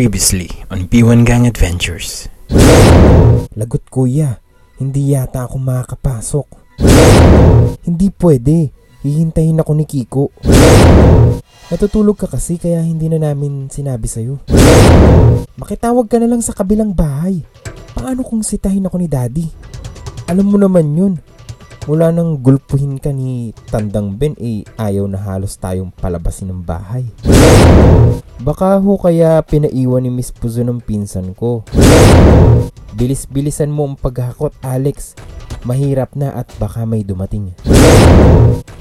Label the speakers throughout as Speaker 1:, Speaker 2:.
Speaker 1: Previously on B1 Gang Adventures.
Speaker 2: Lagot kuya, hindi yata ako makakapasok. Hindi pwede, hihintayin ako ni Kiko. Natutulog ka kasi kaya hindi na namin sinabi sa'yo. Makitawag ka na lang sa kabilang bahay. Paano kung sitahin ako ni Daddy? Alam mo naman yun. Mula nang gulpuhin ka ni Tandang Ben eh ayaw na halos tayong palabasin ng bahay. Baka ho kaya pinaiwan ni Miss Puzo ng pinsan ko. Bilis-bilisan mo ang paghakot, Alex. Mahirap na at baka may dumating.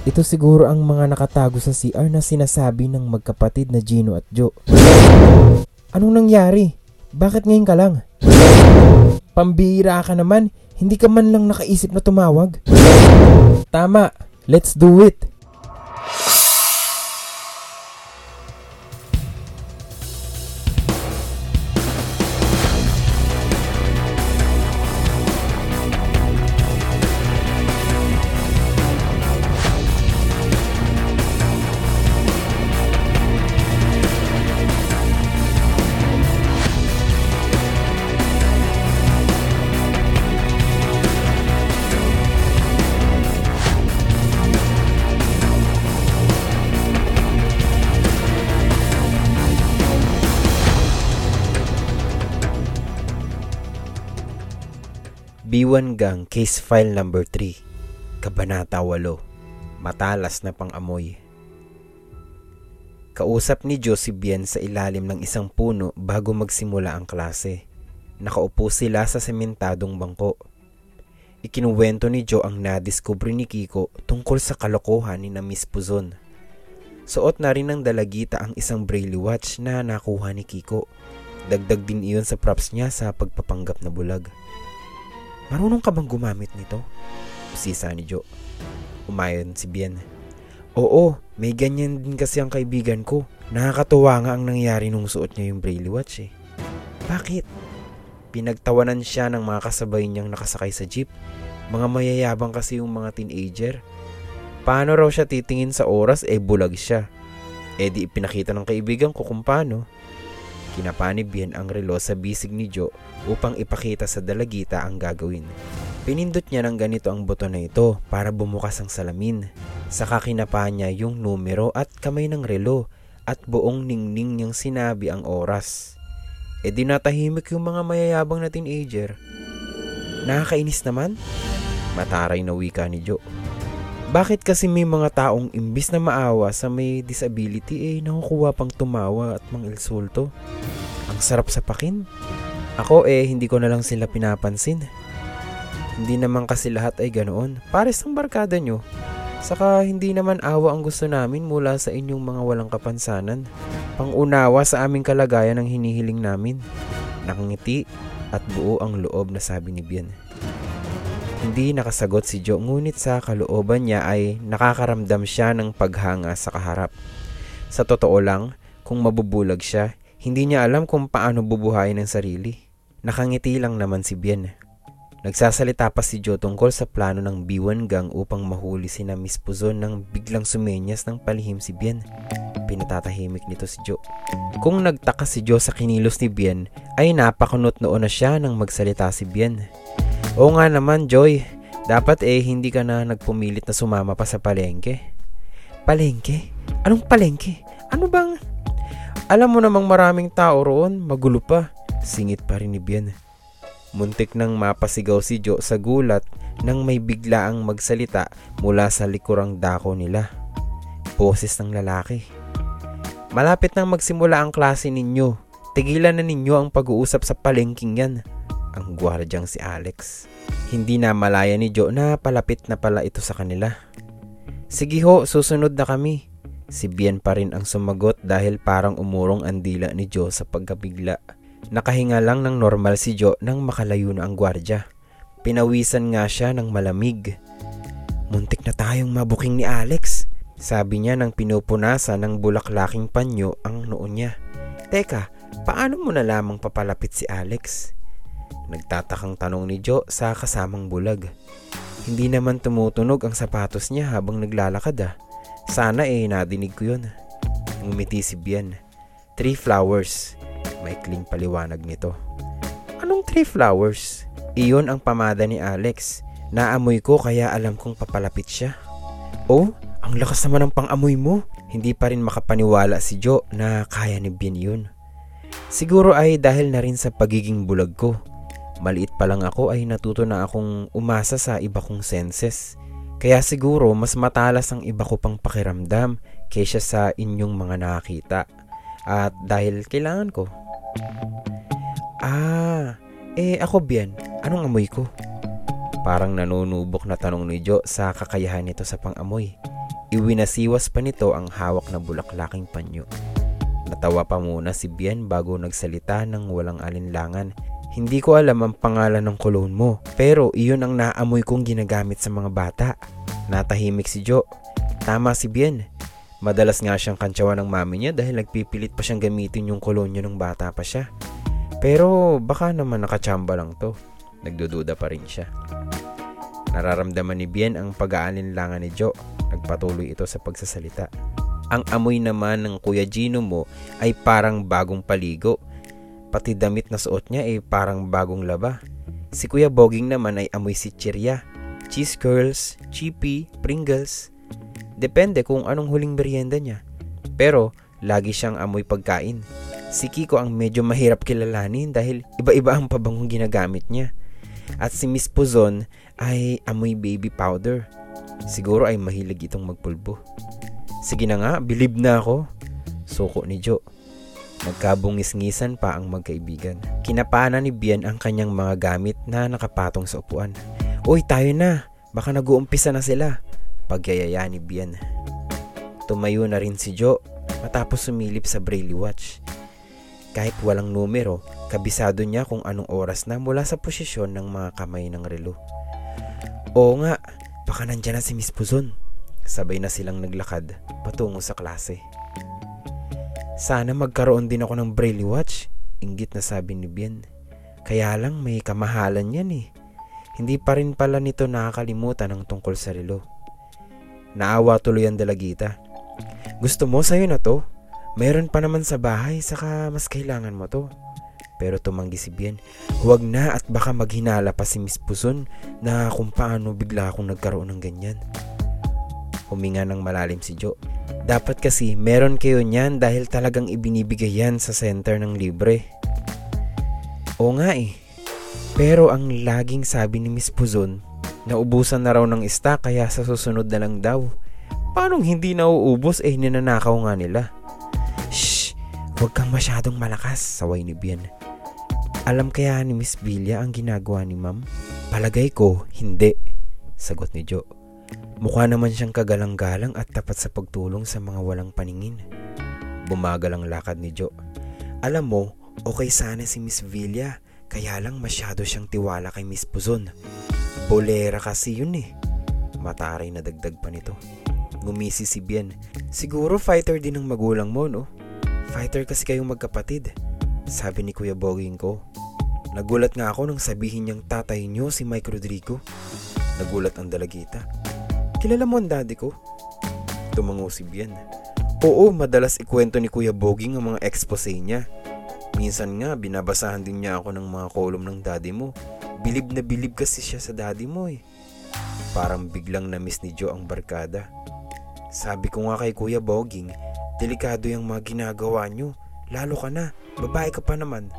Speaker 2: Ito siguro ang mga nakatago sa CR na sinasabi ng magkapatid na Gino at Joe. Anong nangyari? Bakit ngayon ka lang? Pambihira ka naman, hindi ka man lang nakaisip na tumawag. Tama, let's do it.
Speaker 3: B1 Gang Case File Number 3 Kabanata 8 Matalas na pang-amoy Kausap ni Josie Bien sa ilalim ng isang puno bago magsimula ang klase. Nakaupo sila sa sementadong bangko. Ikinuwento ni Joe ang nadiskubre ni Kiko tungkol sa kalokohan ni na Miss Puzon. Suot na rin ng dalagita ang isang braille watch na nakuha ni Kiko. Dagdag din iyon sa props niya sa pagpapanggap na bulag. Marunong ka bang gumamit nito? Sisa ni Joe. Umayon si Bien. Oo, may ganyan din kasi ang kaibigan ko. Nakakatuwa nga ang nangyari nung suot niya yung braille watch eh. Bakit? Pinagtawanan siya ng mga kasabay niyang nakasakay sa jeep. Mga mayayabang kasi yung mga teenager. Paano raw siya titingin sa oras eh bulag siya. Eh di ipinakita ng kaibigan ko kung paano. Kinapani Bien ang relo sa bisig ni Joe upang ipakita sa dalagita ang gagawin. Pinindot niya ng ganito ang buto na ito para bumukas ang salamin. Saka kinapa niya yung numero at kamay ng relo at buong ningning niyang sinabi ang oras. E di natahimik yung mga mayayabang na teenager. Nakakainis naman? Mataray na wika ni Joe. Bakit kasi may mga taong imbis na maawa sa may disability eh nakukuha pang tumawa at mangilsulto? Ang sarap sa pakin. Ako eh hindi ko na lang sila pinapansin. Hindi naman kasi lahat ay ganoon. Pares ang barkada nyo. Saka hindi naman awa ang gusto namin mula sa inyong mga walang kapansanan. Pangunawa sa aming kalagayan ang hinihiling namin. Nakangiti at buo ang loob na sabi ni Bien. Hindi nakasagot si Joe ngunit sa kalooban niya ay nakakaramdam siya ng paghanga sa kaharap. Sa totoo lang, kung mabubulag siya, hindi niya alam kung paano bubuhayin ang sarili. Nakangiti lang naman si Bien. Nagsasalita pa si Joe tungkol sa plano ng B1 gang upang mahuli si na Miss Puzon nang biglang sumenyas ng palihim si Bien. Pinatatahimik nito si Joe. Kung nagtaka si Joe sa kinilos ni Bien, ay napakunot noon na siya nang magsalita si Bien. Oo nga naman, Joy. Dapat eh hindi ka na nagpumilit na sumama pa sa palengke. Palengke? Anong palengke? Ano bang... Alam mo namang maraming tao roon, magulo pa. Singit pa rin ni Bien. Muntik nang mapasigaw si Jo sa gulat nang may biglaang magsalita mula sa likurang dako nila. Boses ng lalaki. Malapit nang magsimula ang klase ninyo. Tigilan na ninyo ang pag-uusap sa palengking yan ang gwardyang si Alex. Hindi na malaya ni Joe na palapit na pala ito sa kanila. Sige ho, susunod na kami. Si Bien pa rin ang sumagot dahil parang umurong ang dila ni Joe sa pagkabigla. Nakahinga lang ng normal si Joe nang makalayo na ang gwardya. Pinawisan nga siya ng malamig. Muntik na tayong mabuking ni Alex. Sabi niya nang pinupunasan ng bulaklaking panyo ang noon niya. Teka, paano mo na lamang papalapit si Alex? Nagtatakang tanong ni Joe sa kasamang bulag. Hindi naman tumutunog ang sapatos niya habang naglalakad ah. Sana eh nadinig ko yun. Ngumiti si Bien. Three flowers. Maikling paliwanag nito. Anong three flowers? Iyon ang pamada ni Alex. Naamoy ko kaya alam kong papalapit siya. Oh, ang lakas naman ng pang-amoy mo. Hindi pa rin makapaniwala si Joe na kaya ni Bien yun. Siguro ay dahil na rin sa pagiging bulag ko. Maliit pa lang ako ay natuto na akong umasa sa iba kong senses. Kaya siguro mas matalas ang iba ko pang pakiramdam kaysa sa inyong mga nakakita. At dahil kailangan ko. Ah, eh ako Bien, anong amoy ko? Parang nanunubok na tanong ni Joe sa kakayahan nito sa pang-amoy. Iwinasiwas pa nito ang hawak na bulaklaking panyo. Natawa pa muna si Bien bago nagsalita ng walang alinlangan. Hindi ko alam ang pangalan ng cologne mo, pero iyon ang naamoy kong ginagamit sa mga bata. Natahimik si Joe. Tama si Bien. Madalas nga siyang kantsawan ng mami niya dahil nagpipilit pa siyang gamitin yung niya nung bata pa siya. Pero baka naman nakachamba lang to. Nagdududa pa rin siya. Nararamdaman ni Bien ang pag-aalinlangan ni Joe. Nagpatuloy ito sa pagsasalita. Ang amoy naman ng Kuya Gino mo ay parang bagong paligo. Pati damit na suot niya ay parang bagong laba. Si Kuya Boging naman ay amoy sitsirya, cheese curls, chippy, Pringles. Depende kung anong huling merienda niya. Pero lagi siyang amoy pagkain. Si Kiko ang medyo mahirap kilalanin dahil iba-iba ang pabangong ginagamit niya. At si Miss Puzon ay amoy baby powder. Siguro ay mahilig itong magpulbo. Sige na nga, bilib na ako. Suko ni Joe. Nagkabungis-ngisan pa ang magkaibigan. Kinapana ni Bian ang kanyang mga gamit na nakapatong sa upuan. Uy, tayo na. Baka nag-uumpisa na sila. Pagyayaya ni Bian. Tumayo na rin si Joe matapos sumilip sa Braille watch. Kahit walang numero, kabisado niya kung anong oras na mula sa posisyon ng mga kamay ng relo. Oo nga, baka nandyan na si Miss Puzon. Sabay na silang naglakad patungo sa klase. Sana magkaroon din ako ng Braille watch, inggit na sabi ni Bien. Kaya lang may kamahalan yan eh. Hindi pa rin pala nito nakakalimutan ang tungkol sa relo. Naawa tuloy ang dalagita. Gusto mo sa'yo na to? Meron pa naman sa bahay, saka mas kailangan mo to. Pero tumanggi si Bien. Huwag na at baka maghinala pa si Miss Puson na kung paano bigla akong nagkaroon ng ganyan. Huminga ng malalim si Joe. Dapat kasi meron kayo niyan dahil talagang ibinibigay yan sa center ng libre. Oo nga eh. Pero ang laging sabi ni Miss Puzon, naubusan na raw ng stock kaya sa susunod na lang daw. Paano hindi nauubos eh ninanakaw nga nila? Shh! Huwag kang masyadong malakas, saway ni Bien. Alam kaya ni Miss Villa ang ginagawa ni Ma'am? Palagay ko, hindi, sagot ni Joe. Mukha naman siyang kagalang-galang at tapat sa pagtulong sa mga walang paningin. Bumagal ang lakad ni Joe. Alam mo, okay sana si Miss Villa, kaya lang masyado siyang tiwala kay Miss Puzon. Bolera kasi yun eh. Mataray na dagdag pa nito. Ngumisi si Bien. Siguro fighter din ng magulang mo, no? Fighter kasi kayong magkapatid. Sabi ni Kuya Boging ko. Nagulat nga ako nang sabihin niyang tatay niyo si Mike Rodrigo. Nagulat ang dalagita. Kilala mo ang daddy ko? Tumango si Bien. Oo, madalas ikwento ni Kuya Boging ang mga expose niya. Minsan nga, binabasahan din niya ako ng mga kolom ng daddy mo. Bilib na bilib kasi siya sa daddy mo eh. Parang biglang na-miss ni Joe ang barkada. Sabi ko nga kay Kuya Boging, delikado yung mga ginagawa niyo. Lalo ka na, babae ka pa naman.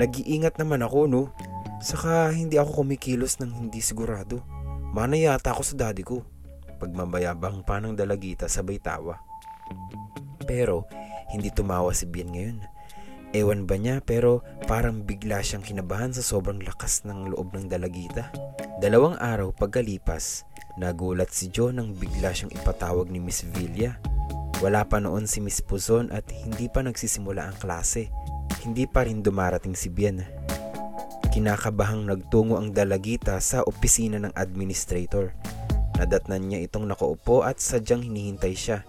Speaker 3: Nag-iingat naman ako no. Saka hindi ako kumikilos ng hindi sigurado. Mana yata ako sa daddy ko. Pagmabayabang pa ng dalagita sabay tawa. Pero hindi tumawa si Bien ngayon. Ewan ba niya pero parang bigla siyang kinabahan sa sobrang lakas ng loob ng dalagita. Dalawang araw pagkalipas, nagulat si Joe nang bigla siyang ipatawag ni Miss Villa. Wala pa noon si Miss Puzon at hindi pa nagsisimula ang klase. Hindi pa rin dumarating si Bien. Kinakabahang nagtungo ang dalagita sa opisina ng administrator. Nadatnan niya itong nakaupo at sadyang hinihintay siya.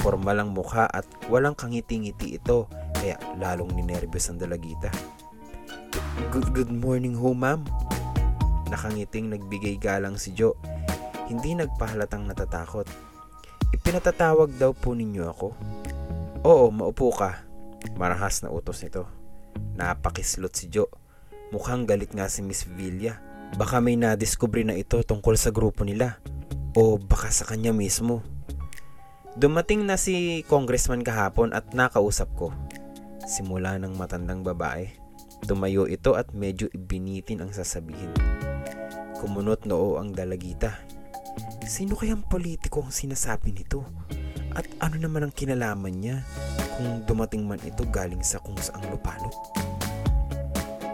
Speaker 3: Formal ang mukha at walang kangiti-ngiti ito kaya lalong ninervyos ang dalagita. Good, good morning ho ma'am. Nakangiting nagbigay galang si Joe. Hindi nagpahalatang natatakot. Ipinatatawag daw po ninyo ako. Oo, maupo ka. Marahas na utos nito. Napakislot si Joe. Mukhang galit nga si Miss Villa. Baka may nadiskubre na ito tungkol sa grupo nila. O baka sa kanya mismo. Dumating na si congressman kahapon at nakausap ko. Simula ng matandang babae. Tumayo ito at medyo ibinitin ang sasabihin. Kumunot noo ang dalagita. Sino kayang politiko ang sinasabi nito? At ano naman ang kinalaman niya kung dumating man ito galing sa kung saang lupalop?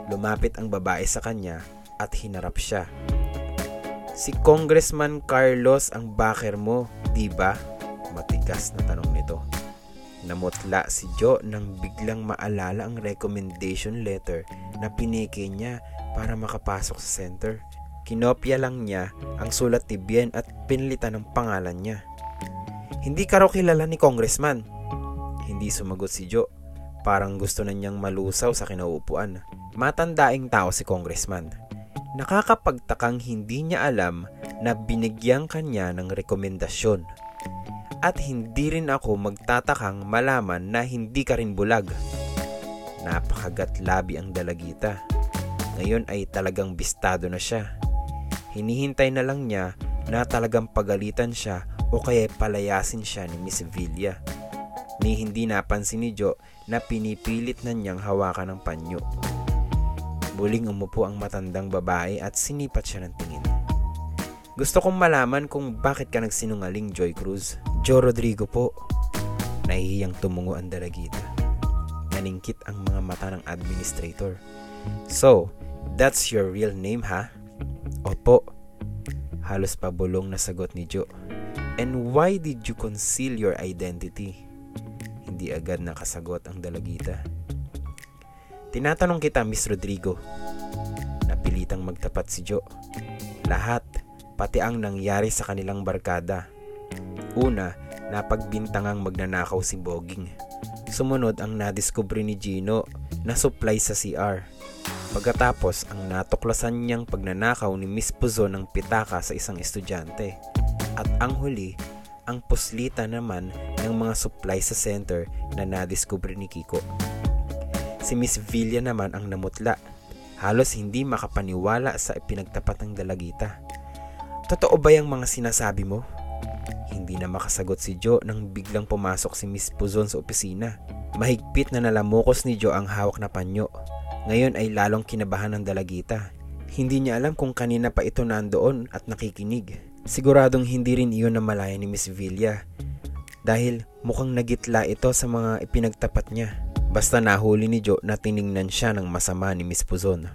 Speaker 3: Lumapit ang babae sa kanya at hinarap siya. Si Congressman Carlos ang backer mo, di ba? Matigas na tanong nito. Namutla si Joe nang biglang maalala ang recommendation letter na pinike niya para makapasok sa center. Kinopya lang niya ang sulat ni Bien at pinilitan ng pangalan niya. Hindi ka raw kilala ni Congressman. Hindi sumagot si Joe. Parang gusto na niyang malusaw sa kinauupuan. Matandaing tao si Congressman. Nakakapagtakang hindi niya alam na binigyan kanya ng rekomendasyon. At hindi rin ako magtatakang malaman na hindi ka rin bulag. Napakagat labi ang dalagita. Ngayon ay talagang bistado na siya. Hinihintay na lang niya na talagang pagalitan siya o kaya palayasin siya ni Miss Villa. Ni hindi napansin ni Joe na pinipilit na niyang hawakan ng panyo. Muling umupo ang matandang babae at sinipat siya ng tingin. Gusto kong malaman kung bakit ka nagsinungaling, Joy Cruz. Joe Rodrigo po. Nahihiyang tumungo ang dalagita. Naningkit ang mga mata ng administrator. So, that's your real name ha? Opo. Halos pabulong na sagot ni Joe. And why did you conceal your identity? Hindi agad nakasagot ang dalagita. Tinatanong kita, Miss Rodrigo. Napilitang magtapat si Joe. Lahat, pati ang nangyari sa kanilang barkada. Una, napagbintangang magnanakaw si Boging. Sumunod ang nadiskubre ni Gino na supply sa CR. Pagkatapos ang natuklasan niyang pagnanakaw ni Miss Puzo ng pitaka sa isang estudyante. At ang huli, ang puslita naman ng mga supply sa center na nadiskubre ni Kiko. Si Miss Villa naman ang namutla. Halos hindi makapaniwala sa ipinagtapat ng dalagita. Totoo ba yung mga sinasabi mo? Hindi na makasagot si Joe nang biglang pumasok si Miss Puzon sa opisina. Mahigpit na nalamukos ni Joe ang hawak na panyo. Ngayon ay lalong kinabahan ng dalagita. Hindi niya alam kung kanina pa ito nandoon at nakikinig. Siguradong hindi rin iyon na malaya ni Miss Villa. Dahil mukhang nagitla ito sa mga ipinagtapat niya. Basta nahuli ni Joe na tiningnan siya ng masama ni Miss Puzon.